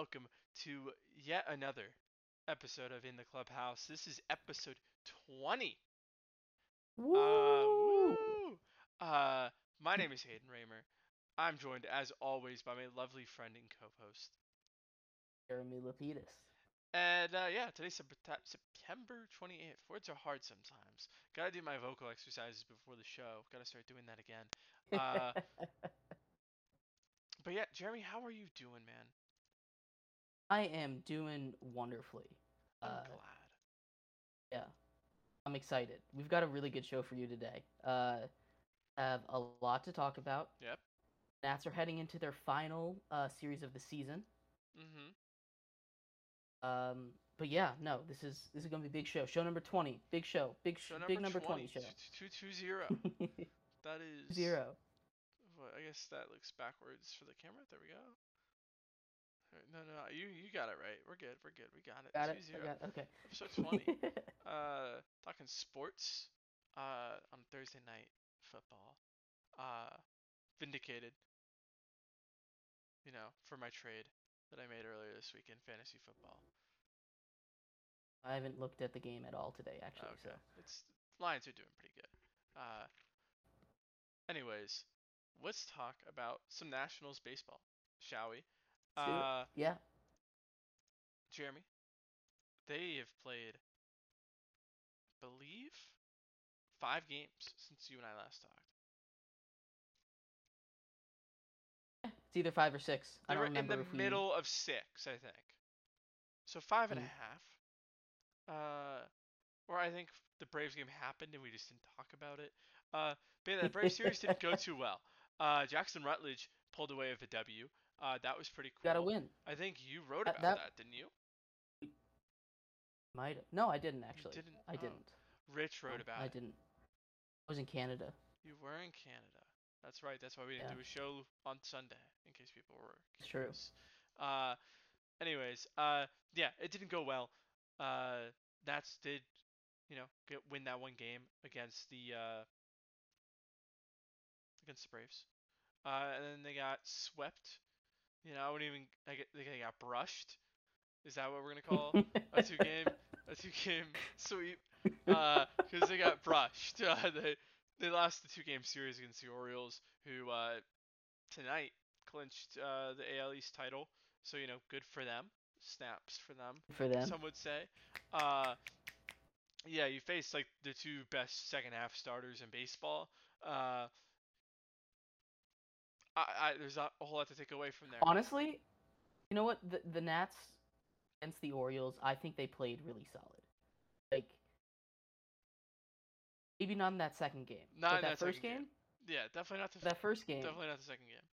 welcome to yet another episode of In the Clubhouse. This is episode 20. Woo! Uh, woo! Uh, my name is Haden Raymer. I'm joined, as always, by my lovely friend and co-host. Jeremy Lapidus. And uh, yeah, today's September 28th. Words are hard sometimes. Gotta do my vocal exercises before the show. Gotta start doing that again. Uh, but yeah, Jeremy, how are you doing, man? I am doing wonderfully. I'm Uh, glad. yeah, I'm excited. We've got a really good show for you today. Uh, have a lot to talk about. Yep. Nats are heading into their final uh, series of the season. Mm-hmm. Um, but yeah, no, this is this is gonna be a big show. Show number twenty, big show, big Show number big number 20, twenty show. Two two zero. That is Zero. I guess that looks backwards for the camera. There we go. No, no, no, you you got it right. We're good. We're good. We got it. Got Two it. Got okay. Episode twenty. uh, talking sports. Uh, on Thursday night football. Uh, vindicated. You know, for my trade that I made earlier this week in fantasy football. I haven't looked at the game at all today, actually. Okay. So It's Lions are doing pretty good. Uh anyways, let's talk about some Nationals baseball, shall we? Let's do it. Uh yeah, Jeremy, they have played I believe five games since you and I last talked. it's either five or six. They I don't were in remember the if we- middle of six, I think. So five and a Mm. half. Uh, or I think the Braves game happened and we just didn't talk about it. Uh, but yeah, the Braves series didn't go too well. Uh, Jackson Rutledge pulled away with a W. Uh, that was pretty cool. Got to win. I think you wrote about that, that- didn't you? Might. No, I didn't actually. You didn't? I Oh. didn't. Rich wrote about I it. didn't. I was in Canada. You were in Canada. That's right. That's why we didn't Yeah. do a show on Sunday, in case people were It's true. Uh, anyways, uh, yeah, it didn't go well. Uh, Nats did, you know, get win that one game against the uh, against the Braves. Uh, and then they got swept. You know, I wouldn't even. I get they got brushed. Is that what we're gonna call a two game a two game sweep? Uh, because they got brushed. Uh, they they lost the two game series against the Orioles, who uh tonight clinched uh the AL East title. So you know, good for them. Snaps for them for them. some would say. Uh, yeah, you face like the two best second half starters in baseball. I, I there's not a whole lot to take away from there. Honestly, you know what? The the Nats against the Orioles, I think they played really solid. Like maybe not in that second game. Not that, that first game. game, Yeah, definitely not the that first game, definitely not the second game.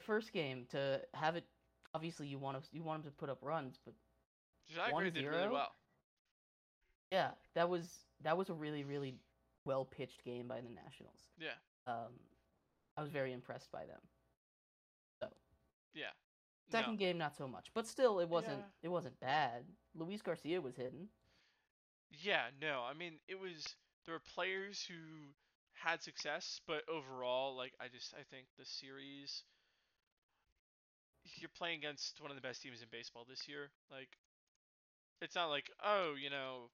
first game to have it. Obviously, you want to you want them to put up runs, but Zachary did really well. yeah, that was that was a really really well pitched game by the Nationals. Yeah, Um, I was very impressed by them. So, yeah. Second no. game, not so much, but still, it wasn't Yeah. it wasn't bad. Luis Garcia was hitting. Yeah, no. I mean, it was there were players who had success, but overall, like I just I think the series you're playing against one of the best teams in baseball this year. Like it's not like, oh, you know,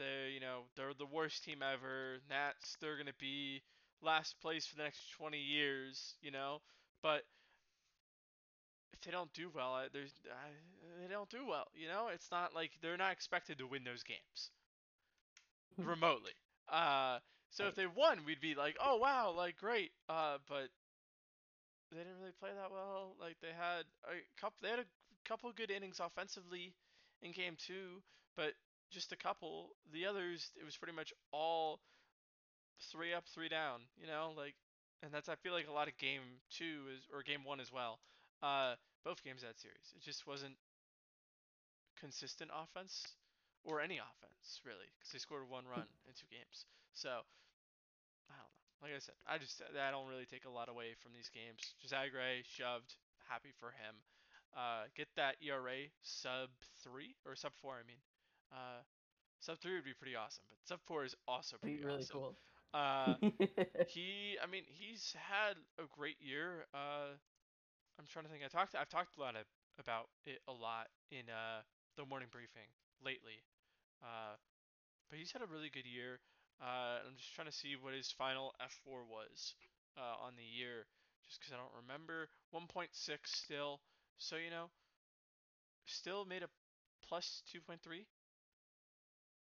they, you know, they're the worst team ever. Nats, they're going to be last place for the next 20 years, you know? But if they don't do well, I- there's I, they don't do well. You know, it's not like they're not expected to win those games Mhm. remotely. Uh, so if they won, we'd be like, oh wow, like great. Uh, but they didn't really play that well. Like they had a couple, they had a couple good innings offensively in game two, but just a couple. The others, it was pretty much all three up, three down. You know, like, and that's I feel like a lot of game two is or game one as well. Uh, both games that series, it just wasn't consistent offense or any offense really, because they scored one run in two games. So I don't know. Like I said, I just I don't really take a lot away from these games. Josiah Gray shoved, happy for him. Uh, get that ERA sub three or sub four, I mean. Uh, sub three would be pretty awesome, but sub four is also Be pretty really awesome. cool. Uh, he, I mean, he's had a great year. Uh, I'm trying to think. I talked. I've talked a lot of, about it a lot in uh, the morning briefing lately. Uh, but he's had a really good year. Uh, I'm just trying to see what his final fWAR was uh, on the year, just because I don't remember. 1.6 still. So you know, still made a plus 2.3.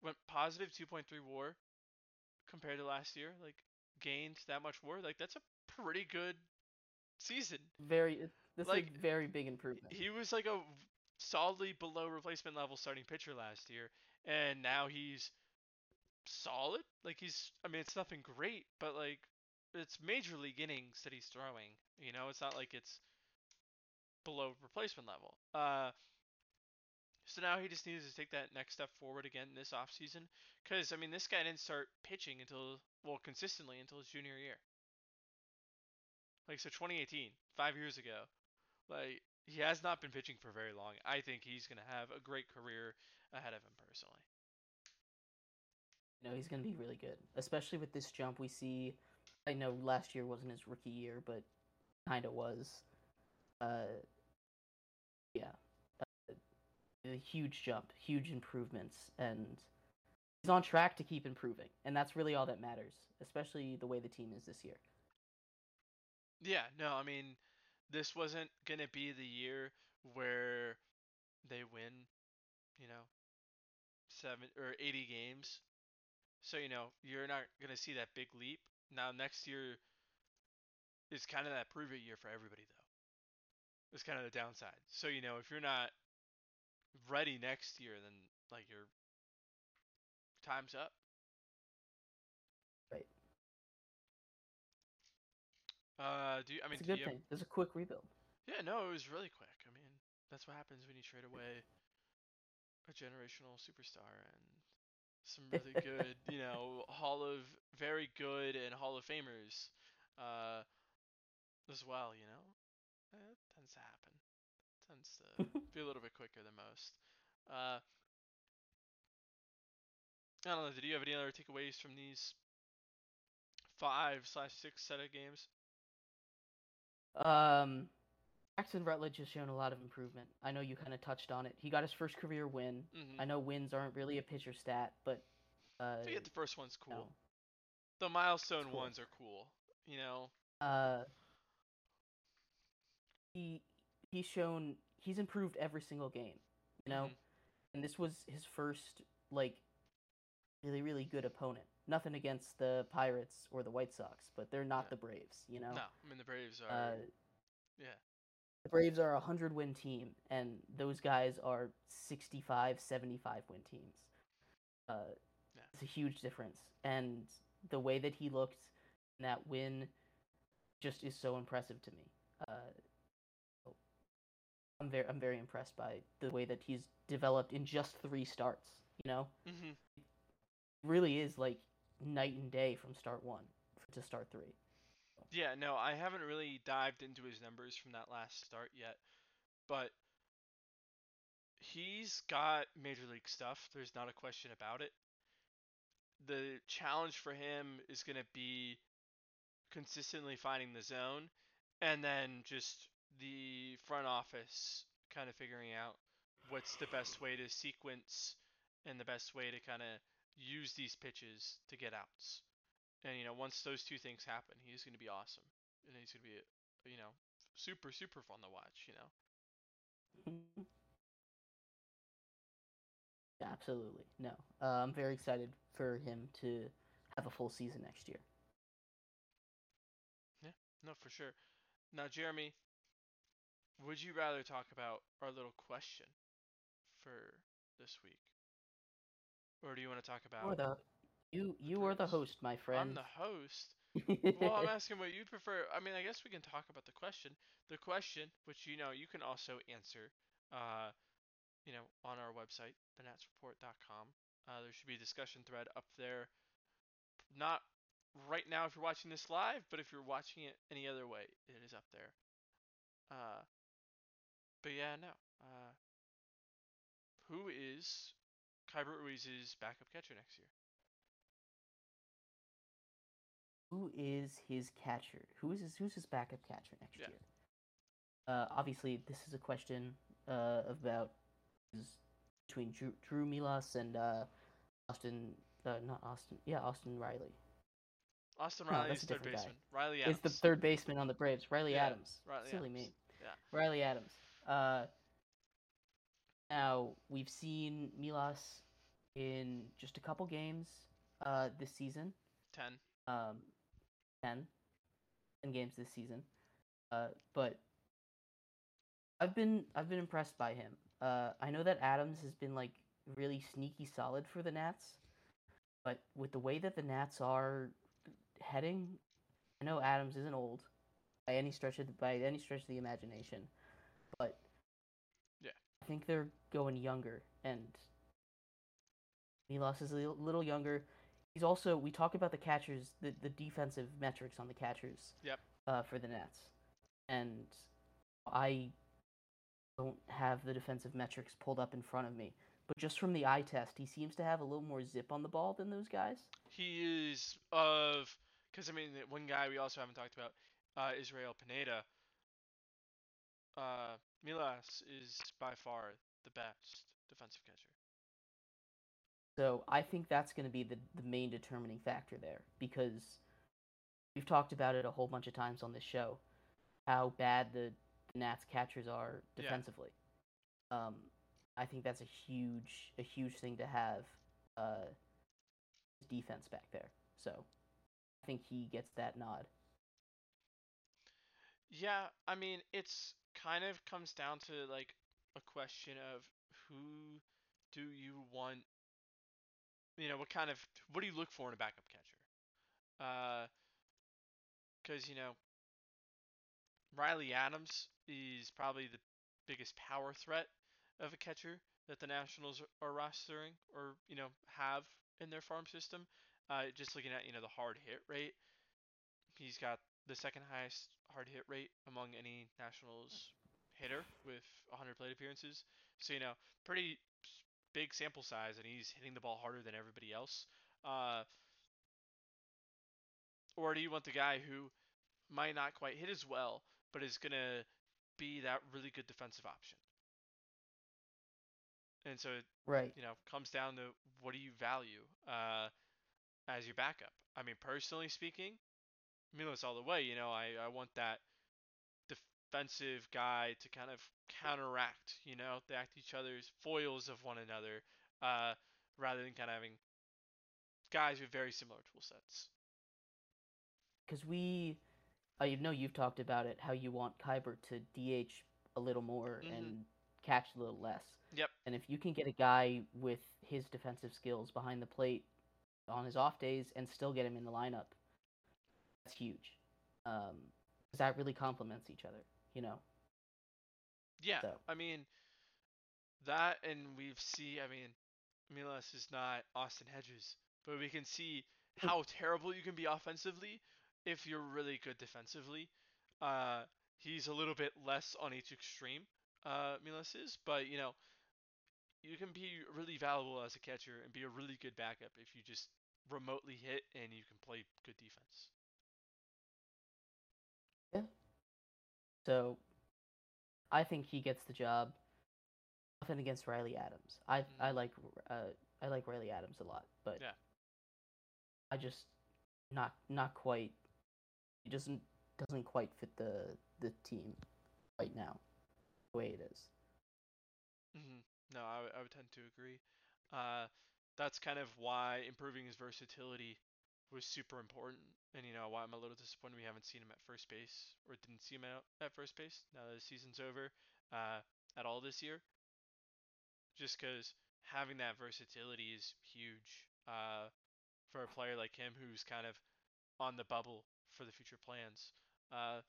Went positive 2.3 WAR compared to last year. Like gained that much WAR. Like that's a pretty good season. Very. This Like, is a very big improvement. He was like a solidly below replacement level starting pitcher last year, and now he's solid. Like he's, I mean, it's nothing great, but like it's major league innings that he's throwing. You know, it's not like it's below replacement level. Uh, so now he just needs to take that next step forward again this offseason. Because, I mean, this guy didn't start pitching until, well, consistently until his junior year. Like, so 2018, five years ago. Like, he has not been pitching for very long. I think he's going to have a great career ahead of him personally. Know, he's going to be really good, especially with this jump we see. I know last year wasn't his rookie year, but kind of was. Uh, yeah, a huge jump, huge improvements, and he's on track to keep improving, and that's really all that matters, especially the way the team is this year. Yeah, no, I mean, this wasn't gonna be the year where they win, you know, seven or 80 games. So, you know, you're not gonna see that big leap. Now, next year is kind of that prove it year for everybody, though. It's kind of the downside. So, you know, if you're not ready next year, then like your time's up. Right. Uh, do you, I mean, It's a good you have- thing. There's a quick rebuild. Yeah, no, it was really quick. I mean, that's what happens when you trade away a generational superstar and some really good, you know, Hall of very good and Hall of Famers uh, as well. You know, it tends to happen. Tends to be a little bit quicker than most. Uh, I don't know. Did you have any other takeaways from these five slash six set of games? Um, Jackson Rutledge has shown a lot of improvement. I know you kind of touched on it. He got his first career win. Mm-hmm. I know wins aren't really a pitcher stat, but uh, To get the first one's cool. no. The milestone cool. ones are cool. You know. uh, he he's shown he's improved every single game. You know, Mhm. and this was his first like really really good opponent. Nothing against the Pirates or the White Sox, but they're not Yeah. the Braves. You know, No, I mean the Braves are. uh, yeah. the Braves are a 100 win team, and those guys are 65, 75 win teams. Uh, Yeah. It's a huge difference. And the way that he looked in that win just is so impressive to me. I'm very, I'm very impressed by the way that he's developed in just three starts. You know, hmm really is like night and day from start one to start three. Yeah. No, I haven't really dived into his numbers from that last start yet, but he's got major league stuff. There's not a question about it. The challenge for him is going to be consistently finding the zone and then just the front office kind of figuring out what's the best way to sequence and the best way to kind of use these pitches to get outs. And you know, once those two things happen, he's going to be awesome, and he's going to be, you know, super super fun to watch. You know. Absolutely. No. Uh, I'm very excited for him to have a full season next year. Yeah, no, for sure. Now, Jeremy, would you rather talk about our little question for this week, or do you want to talk about? the you you are the host, my friend. I'm the host. Well, I'm asking what you'd prefer. I mean, I guess we can talk about the question. The question, which you know you can also answer, uh, you know, on our website, thenatsreport.com. Uh, there should be a discussion thread up there. Not right now if you're watching this live, but if you're watching it any other way, it is up there. Uh, but yeah, no. Uh, who is Keibert Ruiz's backup catcher next year? Who is his catcher? Who is his who's his backup catcher next Yeah. year? uh, obviously this is a question uh, about is between Drew, Drew Millas and uh, Austin, uh, not Austin, yeah, Austin Riley. Austin No, Riley that's is a third different guy. Riley Adams. Is the third baseman on the Braves, Riley Yeah, Adams. Riley Silly Adams. me. Yeah. Riley Adams. Uh, now we've seen Millas in just a couple games uh, this season. Ten. Um, 10, 10 games this season. Uh, but I've been I've been impressed by him. Uh, I know that Adams has been like really sneaky solid for the Nats, but with the way that the Nats are heading, I know Adams isn't old by any stretch of the, by any stretch of the imagination, but Yeah. I think they're going younger, and Millas is a little- younger. He's also we talk about the catchers, the, the defensive metrics on the catchers. Yep. Uh, for the Nats, and I don't have the defensive metrics pulled up in front of me, but just from the eye test, he seems to have a little more zip on the ball than those guys. He is of because I mean one guy we also haven't talked about, uh, Israel Pineda. Uh, Millas is by far the best defensive catcher. So I think that's going to be the, the main determining factor there because we've talked about it a whole bunch of times on this show how bad the, the Nats catchers are Yeah. defensively. Um, I think that's a huge a huge thing to have uh, defense back there. So I think he gets that nod. Yeah, I mean it's kind of comes down to like a question of who do you want you know, what kind of what do you look for in a backup catcher? Uh cuz you know Riley Adams is probably the biggest power threat of a catcher that the Nationals are rostering or, you know, have in their farm system. Uh just looking at, you know, the hard hit rate, he's got the second highest hard hit rate among any Nationals hitter with 100 plate appearances. So, you know, pretty big sample size, and he's hitting the ball harder than everybody else. Uh, or do you want the guy who might not quite hit as well, but is going to be that really good defensive option? And so it Right. you know, comes down to what do you value uh, as your backup. I mean, personally speaking, Millas all the way. You know, I, I want that defensive guy to kind of counteract, you know, they act each other's foils of one another, uh, rather than kind of having guys with very similar tool sets. because we, uh, you know, you've talked about it how you want Keibert to DH a little more Mhm. and catch a little less. Yep. And if you can get a guy with his defensive skills behind the plate on his off days and still get him in the lineup, that's huge. Um, that really complements each other, you know. Yeah, So- I mean that, and we've see. I mean, Millas is not Austin Hedges, but we can see how terrible you can be offensively if you're really good defensively. Uh, he's a little bit less on each extreme. Uh, Millas is, but you know, you can be really valuable as a catcher and be a really good backup if you just remotely hit and you can play good defense. So I think he gets the job. Nothing against Riley Adams. I I Mhm. like uh, I like Riley Adams a lot, but Yeah. I just not not quite. He doesn't doesn't quite fit the the team right now, the way it is. Mm-hmm. No, I, I would tend to agree. Uh, that's kind of why improving his versatility was super important, and you know why I'm a little disappointed we haven't seen him at first base or didn't see him at, at first base now that the season's over uh, at all this year. Just because having that versatility is huge uh, for a player like him who's kind of on the bubble for the future plans. Uh,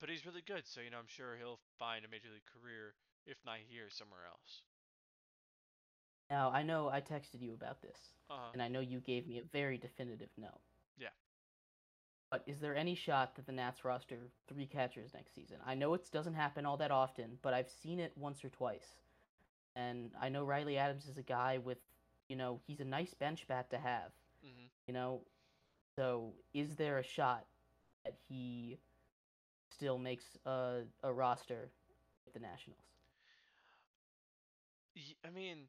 but he's really good, so you know I'm sure he'll find a major league career if not here, somewhere else. Now I know I texted you about this, Uh-huh. and I know you gave me a very definitive no. But is there any shot that the Nats roster three catchers next season? I know it doesn't happen all that often, but I've seen it once or twice. And I know Riley Adams is a guy with, you know, he's a nice bench bat to have, hmm you know. So is there a shot that he still makes a, a roster with the Nationals. Y- I mean,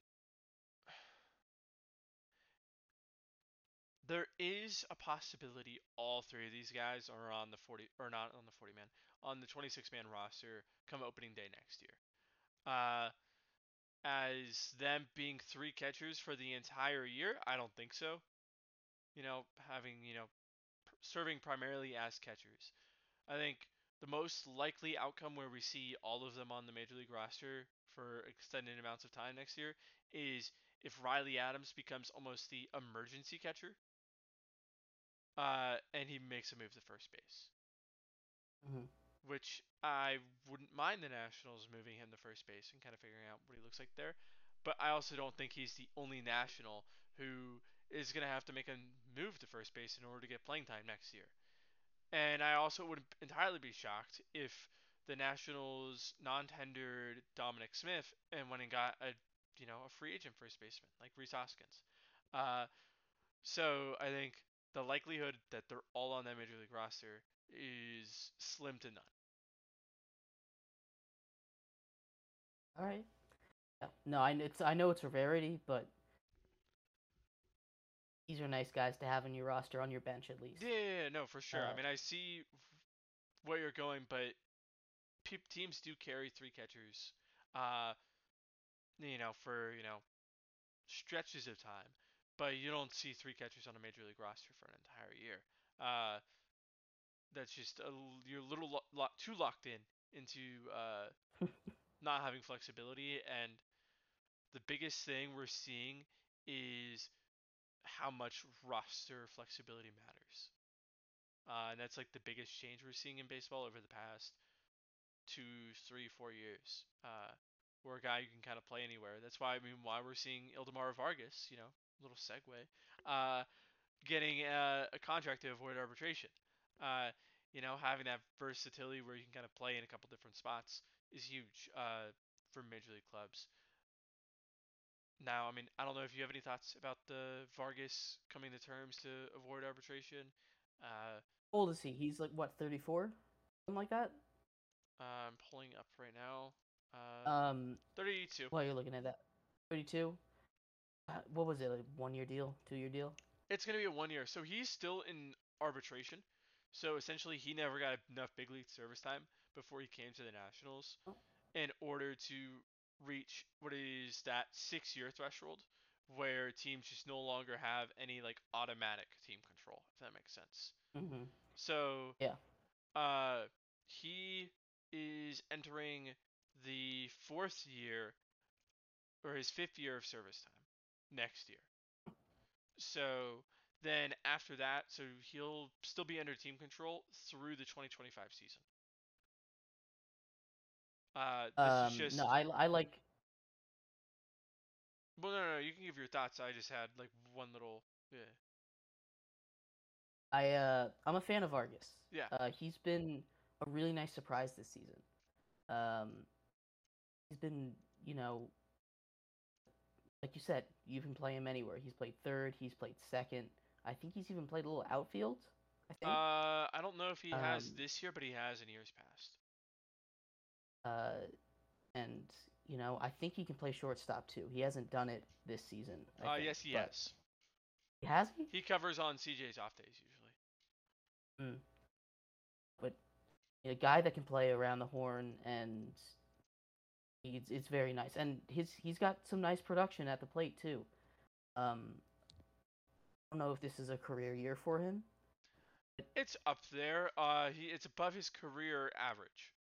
there is a possibility all three of these guys are on the 40 or not on the 40 man on the 26 man roster come opening day next year. Uh, as them being three catchers for the entire year, I don't think so. You know, having you know serving primarily as catchers. I think the most likely outcome where we see all of them on the major league roster for extended amounts of time next year is if Riley Adams becomes almost the emergency catcher, uh, and he makes a move to first base, hmm which I wouldn't mind the Nationals moving him to first base and kind of figuring out what he looks like there. But I also don't think he's the only National who is going to have to make a move to first base in order to get playing time next year. And I also wouldn't entirely be shocked if the Nationals non-tendered Dominic Smith and went and got a you know a free agent first baseman like Rhys Hoskins. Uh, so I think the likelihood that they're all on that major league roster is slim to none. All right. Yeah. No, I it's I know it's a rarity, but these are nice guys to have on your roster on your bench at least. Yeah, yeah, yeah, no, for sure. I Uh, mean, I see where you're going, but pe- teams do carry three catchers. Uh, you know, for you know stretches of time, but you don't see three catchers on a major league roster for an entire year. Uh, that's just a, you're a little lo- lo- too locked in into uh, not having flexibility, and the biggest thing we're seeing is how much roster flexibility matters. Uh, and that's like the biggest change we're seeing in baseball over the past two, three, four years. Uh, where a guy you can kind of play anywhere. That's why I mean why we're seeing Ildemaro Vargas, you know, little segue, uh, getting a, a contract to avoid arbitration. Uh, you know, having that versatility where you can kind of play in a couple different spots is huge uh, for major league clubs. Now, I mean, I don't know if you have any thoughts about the Vargas coming to terms to avoid arbitration. Uh, How old is he? He's like what, 34? Something like that? I'm pulling up right now. Uh, Um, 32. while you're looking at that. 32? Uh, what was it? Like one year deal? Two year deal? It's going to be a one year. So he's still in arbitration. So essentially, he never got enough big league service time before he came to the Nationals Oh. in order to reach what is that six year threshold where teams just no longer have any like automatic team control, if that makes sense. Mm-hmm. So Yeah. uh, he is entering the fourth year or his fifth year of service time next year. So then after that, so he'll still be under team control through the 2025 season. Uh, this Um, is just no, I, I like. well, no, no, no, you can give your thoughts. I just had like one little yeah, I uh, I'm a fan of Vargas. yeah. Uh, he's been a really nice surprise this season. Um, he's been, you know, like you said, you can play him anywhere. He's played third. He's played second. I think he's even played a little outfield. I think. Uh, I don't know if he has Um, this year, but he has in years past. Uh, and you know, I think he can play shortstop too. He hasn't done it this season. I Uh, think, yes, he has. Has he? He covers on CJ's off days usually. But a guy that can play around the horn and it's it's very nice. And his he's got some nice production at the plate too. Um, I don't know if this is a career year for him. It's up there. Uh, he it's above his career average,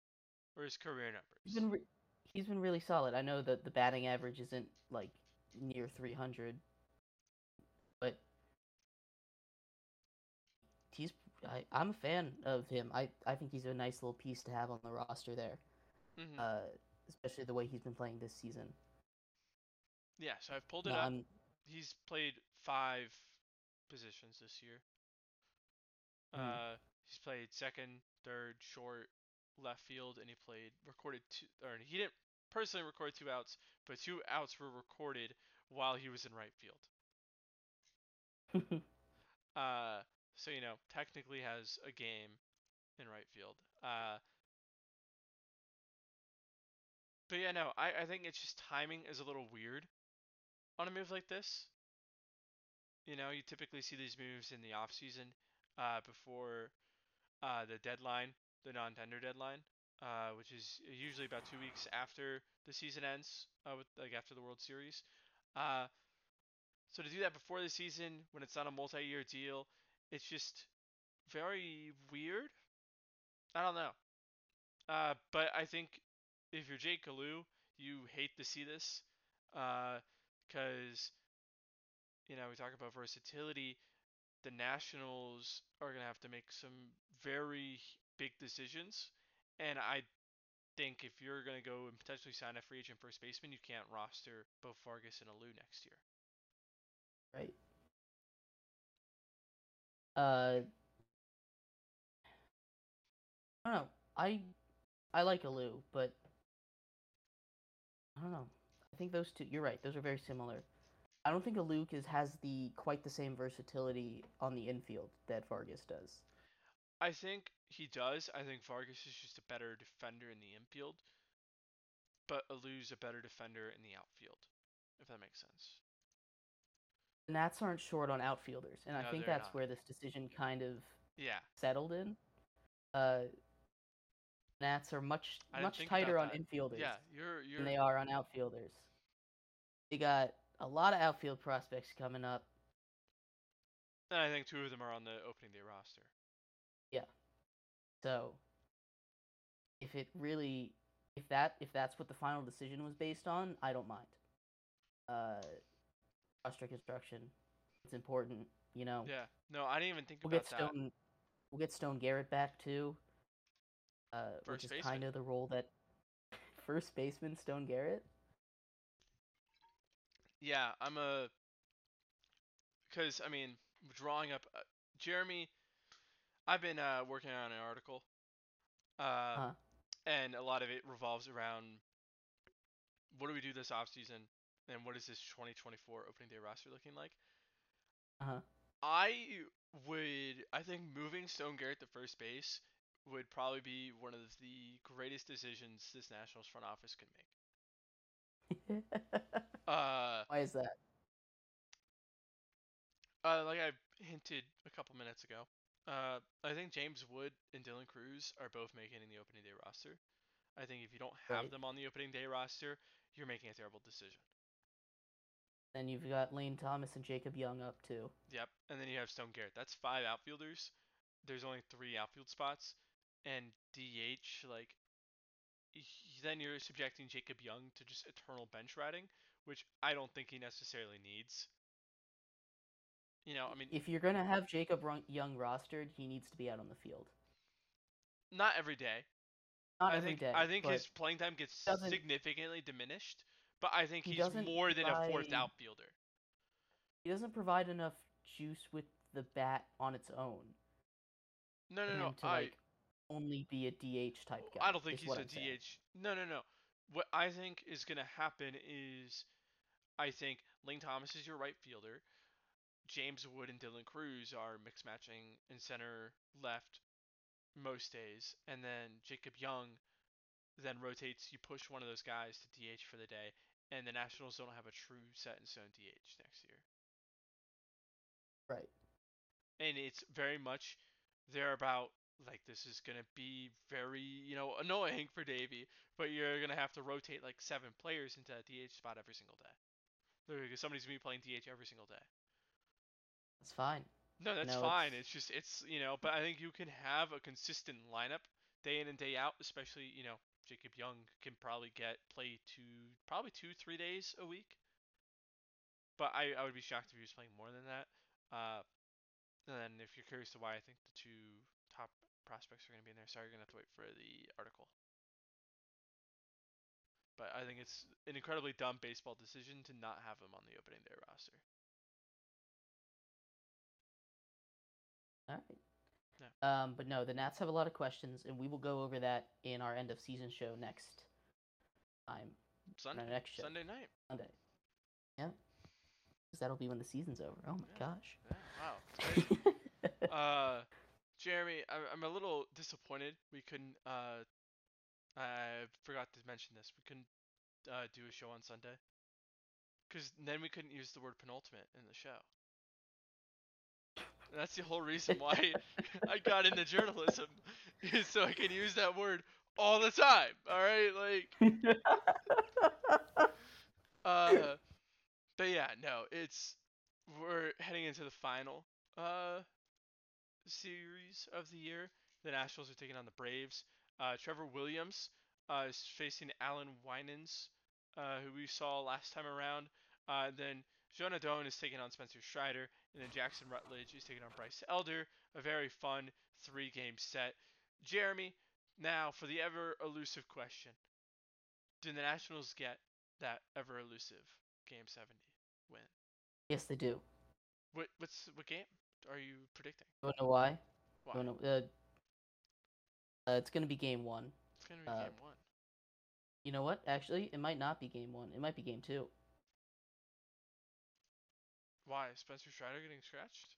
or his career He's numbers. been re- he's been really solid. I know that the batting average isn't like near 300, but he's I, I'm a fan of him. I, I think he's a nice little piece to have on the roster there, hmm uh, especially the way he's been playing this season. yeah, so I've pulled it No, up. I'm He's played five positions this year. Hmm. Uh, he's played second, third, short, left field, and he played recorded two. Or he didn't personally record two outs, but two outs were recorded while he was in right field. Uh, so you know, technically has a game in right field. Uh, but yeah, no, I, I think it's just timing is a little weird on a move like this. You know, you typically see these moves in the off season, uh, before uh, the deadline, the non-tender deadline, uh, which is usually about two weeks after the season ends, uh, with like after the World Series. Uh, so to do that before the season, when it's not a multi-year deal, it's just very weird. I don't know. Uh, but I think if you're Jake Alu, you hate to see this, because you know we talk about versatility. The Nationals are gonna have to make some very big decisions, and I think if you're gonna go and potentially sign a free agent first baseman, you can't roster both Vargas and Alu next year. Right. Uh, I don't know. I I like Alu, but I don't know. I think those two. You're right. Those are very similar. I don't think Alu is has the quite the same versatility on the infield that Vargas does. I think he does. I think Vargas is just a better defender in the infield, but Alu's a better defender in the outfield, if that makes sense. The Nats aren't short on outfielders, and I think that's not. where this decision kind of Yeah, settled in. Uh, Nats are much I much tighter on infielders yeah, you're you're than they are on outfielders. They got a lot of outfield prospects coming up. And I think two of them are on the opening day roster. Yeah. So if it really if that if that's what the final decision was based on, I don't mind. Uh roster construction. It's important, you know. Yeah, no, I didn't even think we'll about get that. Stone we'll get Stone Garrett back too. Uh which is baseman. kind of the role that first baseman Stone Garrett. Yeah, I'm a because I mean drawing up uh, Jeremy. I've been uh, working on an article, uh, Uh-huh. and a lot of it revolves around what do we do this off season, and what is this 2024 opening day roster looking like. Uh-huh. I would, I think moving Stone Garrett to first base would probably be one of the greatest decisions this Nationals front office could make. Uh, Why is that? Uh, like I hinted a couple minutes ago, uh, I think James Wood and Dylan Crews are both making the opening day roster. I think if you don't have Right. them on the opening day roster, you're making a terrible decision. Then you've got Lane Thomas and Jacob Young up too. Yep, and then you have Stone Garrett. That's five outfielders. There's only three outfield spots, and DH like. y- Then you're subjecting Jacob Young to just eternal bench riding, which I don't think he necessarily needs. You know, I mean, If you're gonna have Jacob Young rostered, he needs to be out on the field. not every day. Not I every think day, I think his playing time gets significantly diminished, but I think he's doesn't more than a fourth outfielder. he doesn't provide enough juice with the bat on its own No, no, no. to I like only be a DH type guy. I don't think he's a I'm saying. DH. No, no, no. What I think is gonna happen is, I think Lane Thomas is your right fielder. James Wood and Dylan Crews are mix matching in center left most days, and then Jacob Young then rotates. You push one of those guys to DH for the day, and the Nationals don't have a true set in stone DH next year. Right. and it's very much they're about like this is gonna be very you know annoying for Davey, but you're gonna have to rotate like seven players into that DH spot every single day. Because somebody's gonna be playing DH every single day. That's fine. No, that's No, fine. it's- It's just it's you know, but I think you can have a consistent lineup day in and day out. Especially you know Jacob Young can probably get play two probably two three days a week. But I, I would be shocked if he was playing more than that. Uh, and then if you're curious to why I think the two top prospects are going to be in there, sorry, you're going to have to wait for the article. But I think it's an incredibly dumb baseball decision to not have him on the opening day roster. All right. Um, but no, the Nats have a lot of questions, and we will go over that in our end of season show next time, Sunday, next show, Sunday night. Sunday. Yeah, because that'll be when the season's over. Oh my Yeah. gosh. Yeah, wow. uh, Jeremy, I'm, I'm a little disappointed we couldn't uh, I forgot to mention this. We couldn't uh, do a show on Sunday because then we couldn't use the word penultimate in the show. And that's the whole reason why I got into journalism, is so I can use that word all the time. All right, like, uh, but yeah, no, it's we're heading into the final uh series of the year. The Nationals are taking on the Braves. Uh, Trevor Williams uh, is facing Allan Winans, uh, who we saw last time around. Uh, then Joan Adon is taking on Spencer Strider, and then Jackson Rutledge is taking on Bryce Elder. A very fun three-game set. Jeremy, now for the ever elusive question: Do the Nationals get that ever elusive Game 70 win? yes, they do. What what's what game are you predicting? You wanna know why? Why? You wanna- uh, uh, it's gonna be game one. It's gonna be uh, game one. You know what? Actually, it might not be game one. It might be game two. Why? Spencer Strider getting scratched?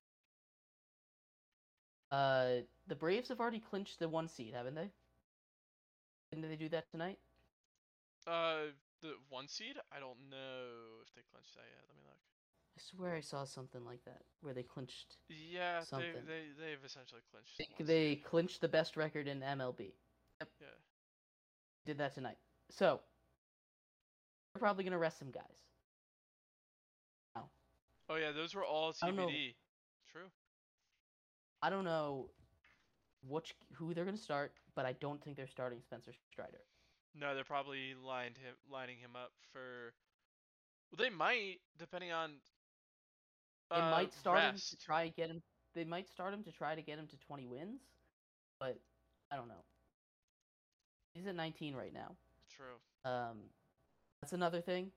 Uh, the Braves have already clinched the one seed, haven't they? Didn't they do that tonight? Uh, the one seed? I don't know if they clinched that yet. Let me look. I swear I saw something like that where they clinched. Yeah, they Something. they they've essentially clinched. They, the they clinched the best record in MLB. Yep. Yeah. Did that tonight. So they're probably gonna rest some guys. Oh yeah, those were all I know. TBD. True. I don't know which who they're gonna start, but I don't think they're starting Spencer Strider. No, they're probably lined him lining him up for. Well, they might, depending on. They uh, might start him to try and get him. They might start him to try to get him to 20 wins, but I don't know. He's at 19 right now. True. Um, that's another thing.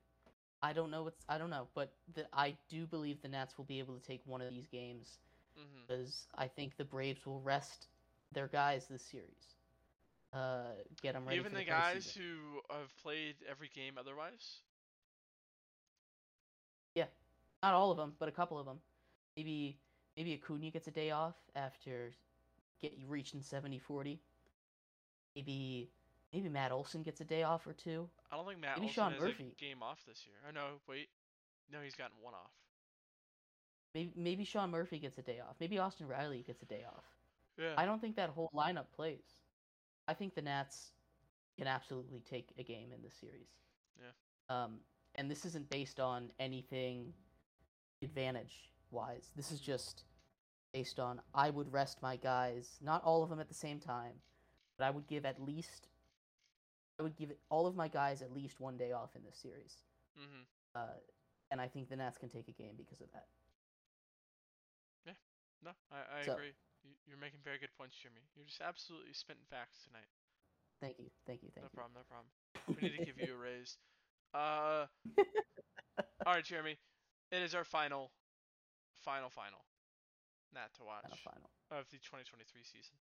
I don't know what's I don't know, but the, I do believe the Nats will be able to take one of these games because I think the Braves will rest their guys this series. Uh, get them ready. Even for the the guys who have played every game otherwise. Not all of them, but a couple of them. Maybe maybe Acuna gets a day off after get reaching 70-40. Maybe maybe Matt Olson gets a day off or two. I don't think Matt Maybe Olson Sean has Murphy. a game off this year. Oh no, wait. No, he's gotten one off. Maybe maybe Sean Murphy gets a day off. Maybe Austin Riley gets a day off. Yeah. I don't think that whole lineup plays. I think the Nats can absolutely take a game in this series. Yeah. Um, and this isn't based on anything advantage wise. This is just based on I would rest my guys, not all of them at the same time, but I would give at least I would give all of my guys at least one day off in this series. hmm Uh, and I think the Nats can take a game because of that. Yeah, no, I, I So- agree. You, you're making very good points, Jimmy. You're just absolutely spitting facts tonight. Thank you, thank you, thank no you. problem, no problem. We need to give you a raise. Uh, all right, Jeremy. It is our final, final, final. Nat to watch Final, final. of the 2023 season.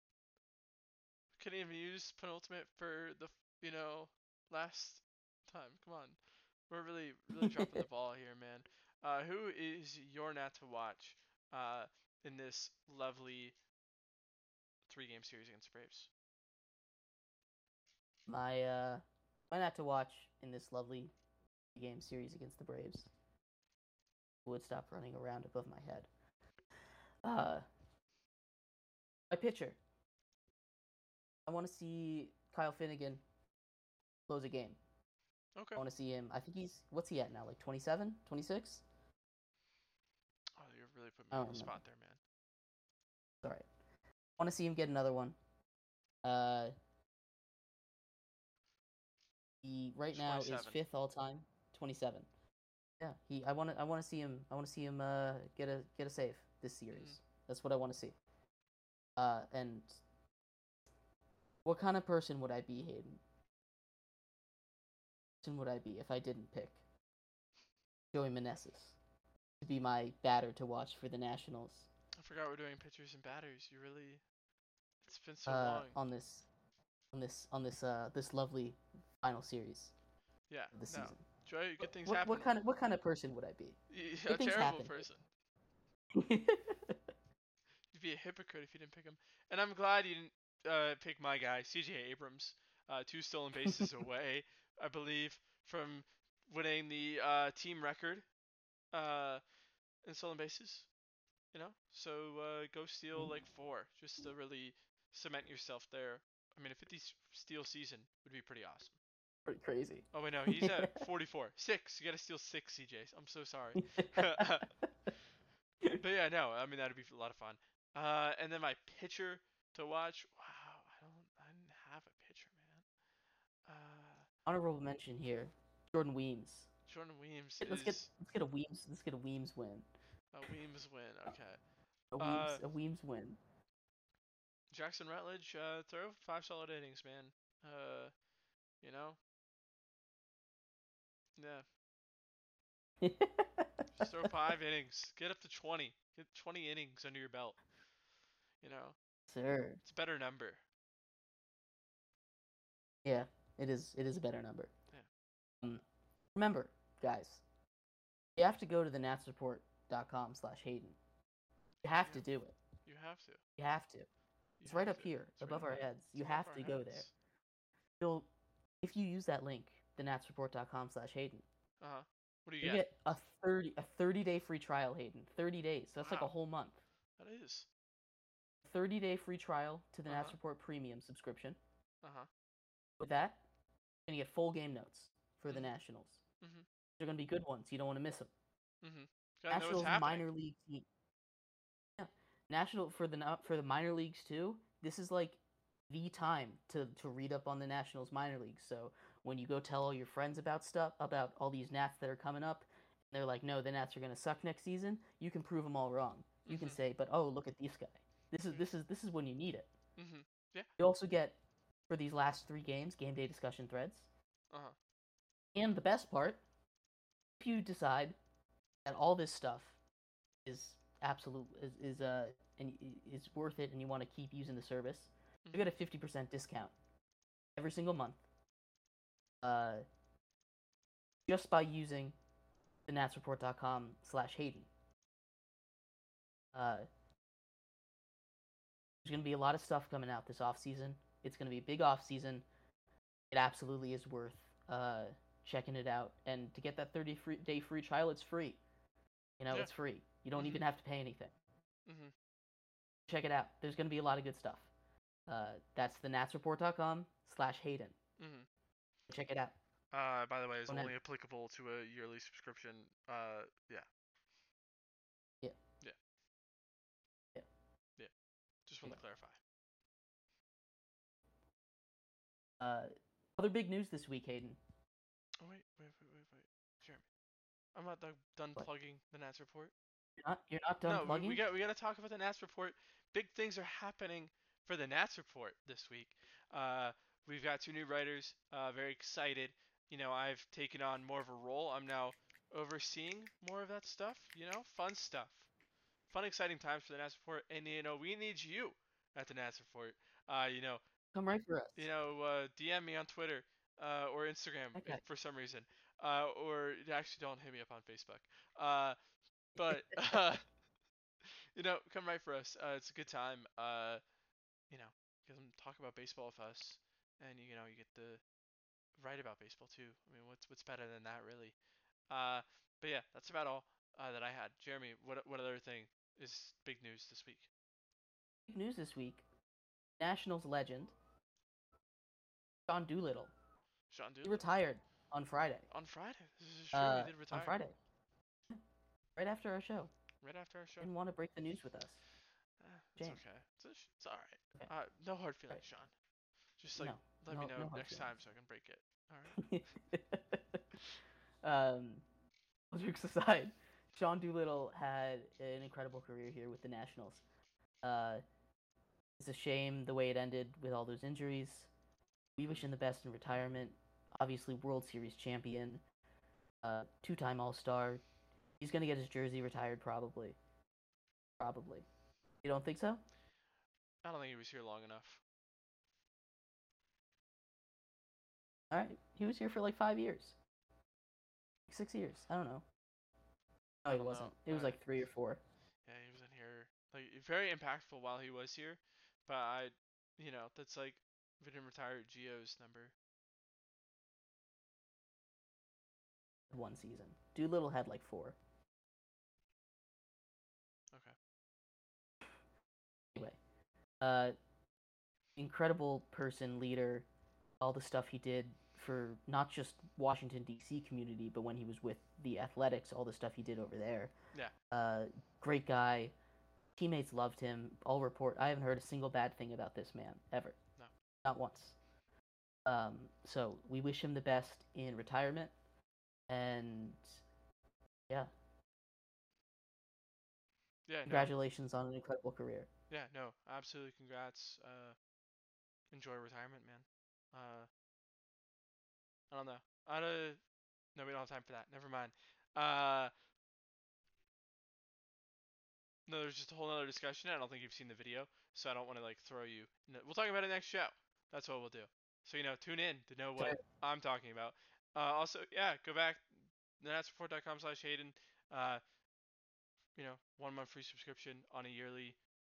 Couldn't even use penultimate for the you know last time. Come on, we're really really dropping the ball here, man. Uh, who is your Nat to watch uh, in this lovely three-game series against the Braves? My uh, my not to watch in this lovely game series against the Braves would stop running around above my head. Uh, my pitcher. I want to see Kyle Finnegan close a game. Okay. I want to see him. I think he's what's he at now? Like 27, 26? Oh, you're really putting me on the spot there, man. It's all right. I want to see him get another one. Uh, he right now is fifth all time, twenty seven. Yeah, he. I want to. I want to see him. I want to see him uh, get a get a save this series. That's what I want to see. Uh, and what kind of person would I be, Haden? Person would I be if I didn't pick Joey Meneses to be my batter to watch for the Nationals? I forgot we're doing pitchers and batters. You really, it's been so uh, long. on this on this on this uh this lovely final series yeah. of the no. season. Good things What, happen. what kind of what kind of person would I be? a good things terrible happen. person. You'd be a hypocrite if you didn't pick him. And I'm glad you didn't uh, pick my guy, CJ Abrams. uh, two stolen bases away, I believe, from winning the uh, team record uh, in stolen bases. You know, so uh, go steal like four just to really cement yourself there. I mean, a 50 steal season would be pretty awesome. Pretty crazy. Oh wait, no, he's at 44. Six. You gotta steal six, CJ. I'm so sorry. But yeah, no, I mean that'd be a lot of fun. Uh, and then my pitcher to watch. Wow, I don't, I didn't have a pitcher, man. Uh, Honorable mention here, Jordan Weems. Jordan Weems Let's is get let's get a Weems let's get a Weems win. a Weems win. Okay. A Weems Uh, a Weems win. Jackson Rutledge, uh, throw five solid innings, man. Uh, you know. Yeah, just throw five innings. Get up to 20. Get 20 innings under your belt. You know, Sir. it's a better number. Yeah, it is. It is a better number. Yeah. Um, remember, guys, you have to go to the natsreport.com slash Haden. You have to do it. You have to. You have to. You It's right have up to. here, It's right above our there. heads. It's You have our to go there. You'll, if you use that link, the natsreport.com slash Haden, Uh-huh. What do you get? you get? get a thirty a thirty day free trial, Haden. Thirty days. So that's like a whole month. That is. 30 day free trial to the Uh-huh. Nats Report Premium subscription. Uh-huh. With that, you're going to get full game notes for the Mhm. Nationals. Mhm. They're going to be good ones. You don't want to miss them. Mm-hmm. Gotta Nationals minor league team. Yeah. National for the for the minor leagues too. This is like the time to to read up on the Nationals minor leagues. So when you go tell all your friends about stuff about all these Nats that are coming up, and they're like, "No, the Nats are going to suck next season." You can prove them all wrong. You can Mhm. say, "But oh, look at this guy. This is this is this is when you need it." Mm-hmm. You also get for these last three games game day discussion threads. Uh-huh. And the best part, if you decide that all this stuff is absolute is, is uh and is worth it and you want to keep using the service, you get a 50% discount every single month. Uh just by using the natsreport.com slash Haden. Uh there's going to be a lot of stuff coming out this off season. It's going to be a big off season. It absolutely is worth uh, checking it out. And to get that 30 free, day free trial, it's free. You know, Yeah. it's free. You don't Mhm. even have to pay anything. Mm-hmm. Check it out. There's going to be a lot of good stuff. Uh, that's the natsreport.com slash Haden. Mm-hmm. Check it out. Uh, by the way, it's Go ahead. only applicable to a yearly subscription. Uh, yeah. Yeah. Yeah. Yeah. Yeah. Just want Yeah. to clarify. Uh, other big news this week, Haden. Oh wait, wait, wait, wait, wait, Jeremy. I'm not done, done What? plugging the Nats report. You're not, you're not done no, we- plugging? we got we got to talk about the Nats report. Big things are happening for the Nats report this week. Uh, we've got two new writers. Uh, very excited. You know, I've taken on more of a role. I'm now overseeing more of that stuff. You know, fun stuff, fun, exciting times for the Nats report. And you know, we need you at the Nats report. Uh, you know, Come right for us. you know, uh, DM me on Twitter uh, or Instagram if- Okay. for some reason, uh, or actually don't hit me up on Facebook. Uh, but uh, you know, come right for us. Uh, it's a good time. Uh, you know, because I'm talk about baseball with us, and you know, you get to write about baseball too. I mean, what's what's better than that, really? Uh, but yeah, that's about all uh, that I had. Jeremy, what what other thing is big news this week? Big news this week. Nationals legend, Sean Doolittle. Sean He Doolittle retired on Friday. on Friday. This is true. Uh, he did retire on Friday. Right after our show. right after our show. Didn't want to break the news with us. Eh, it's okay. It's, it's all right. Okay. Uh, no hard feelings, Right. Sean. Just like No, let me know no next time so I can break it. All right. um, all jokes aside, Sean Doolittle had an incredible career here with the Nationals. Uh, it's a shame the way it ended with all those injuries. We wish him the best in retirement. Obviously, World Series champion, uh, two-time All-Star. He's gonna get his jersey retired probably. Probably. You don't think so? I don't think he was here long enough. All right, he was here for like five years, six years. I don't know. No, he wasn't. know. It was I- like three or four. Yeah, he was in here like very impactful while he was here, but I, you know, that's like We didn't retire Gio's number. One season. Doolittle had like four. Okay. Anyway, uh, incredible person, leader, all the stuff he did for not just Washington D.C. community, but when he was with the Athletics, all the stuff he did over there. Yeah. Uh, great guy. Teammates loved him. All report. I haven't heard a single bad thing about this man ever. No. Not once. Um, so we wish him the best in retirement, and yeah, Yeah. No, congratulations on an incredible career. yeah. No. Absolutely. Congrats. Uh, enjoy retirement, man. Uh, I don't know. I don't. No, we don't have time for that. Never mind. Uh. No, there's just a whole other discussion. I don't think you've seen the video, so I don't want to like throw you. No, we'll talk about it next show. That's what we'll do. So you know, tune in to know what. I'm talking about. Uh, also, yeah, go back thenatsreport.com slash Haden. Uh, you know, one month free subscription on a yearly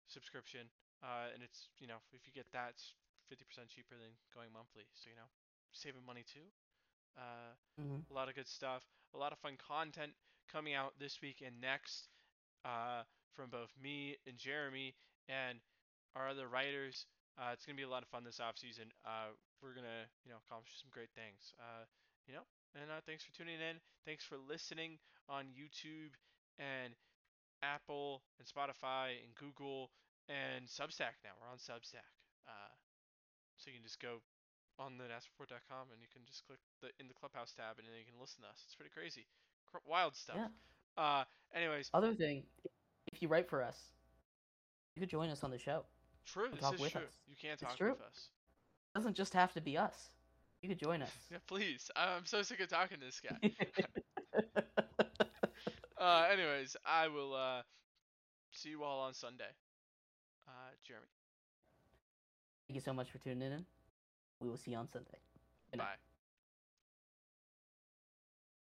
subscription. Uh, and it's you know, if you get that, it's 50% cheaper than going monthly. So you know, saving money too. Uh, hmm a lot of good stuff. A lot of fun content coming out this week and next uh, from both me and Jeremy and our other writers. Uh, it's gonna be a lot of fun this off season. Uh, we're gonna you know accomplish some great things. Uh, you know, and uh, thanks for tuning in. Thanks for listening on YouTube and Apple and Spotify and Google and Substack. Now we're on Substack. So you can just go on the natsreport.com and you can just click the in the clubhouse tab and then you can listen to us. It's pretty crazy, Cr- wild stuff. Yeah. Uh, anyways, Other thing, if you write for us, you could join us on the show. true. This talk is with true. us. You can It's talk true. with us. It doesn't just have to be us. You could join us. Yeah, please. I'm so sick of talking to this guy. uh, anyways, I will uh, see you all on Sunday. Uh, Jeremy, Thank you so much for tuning in. We will see you on Sunday. Good night. bye.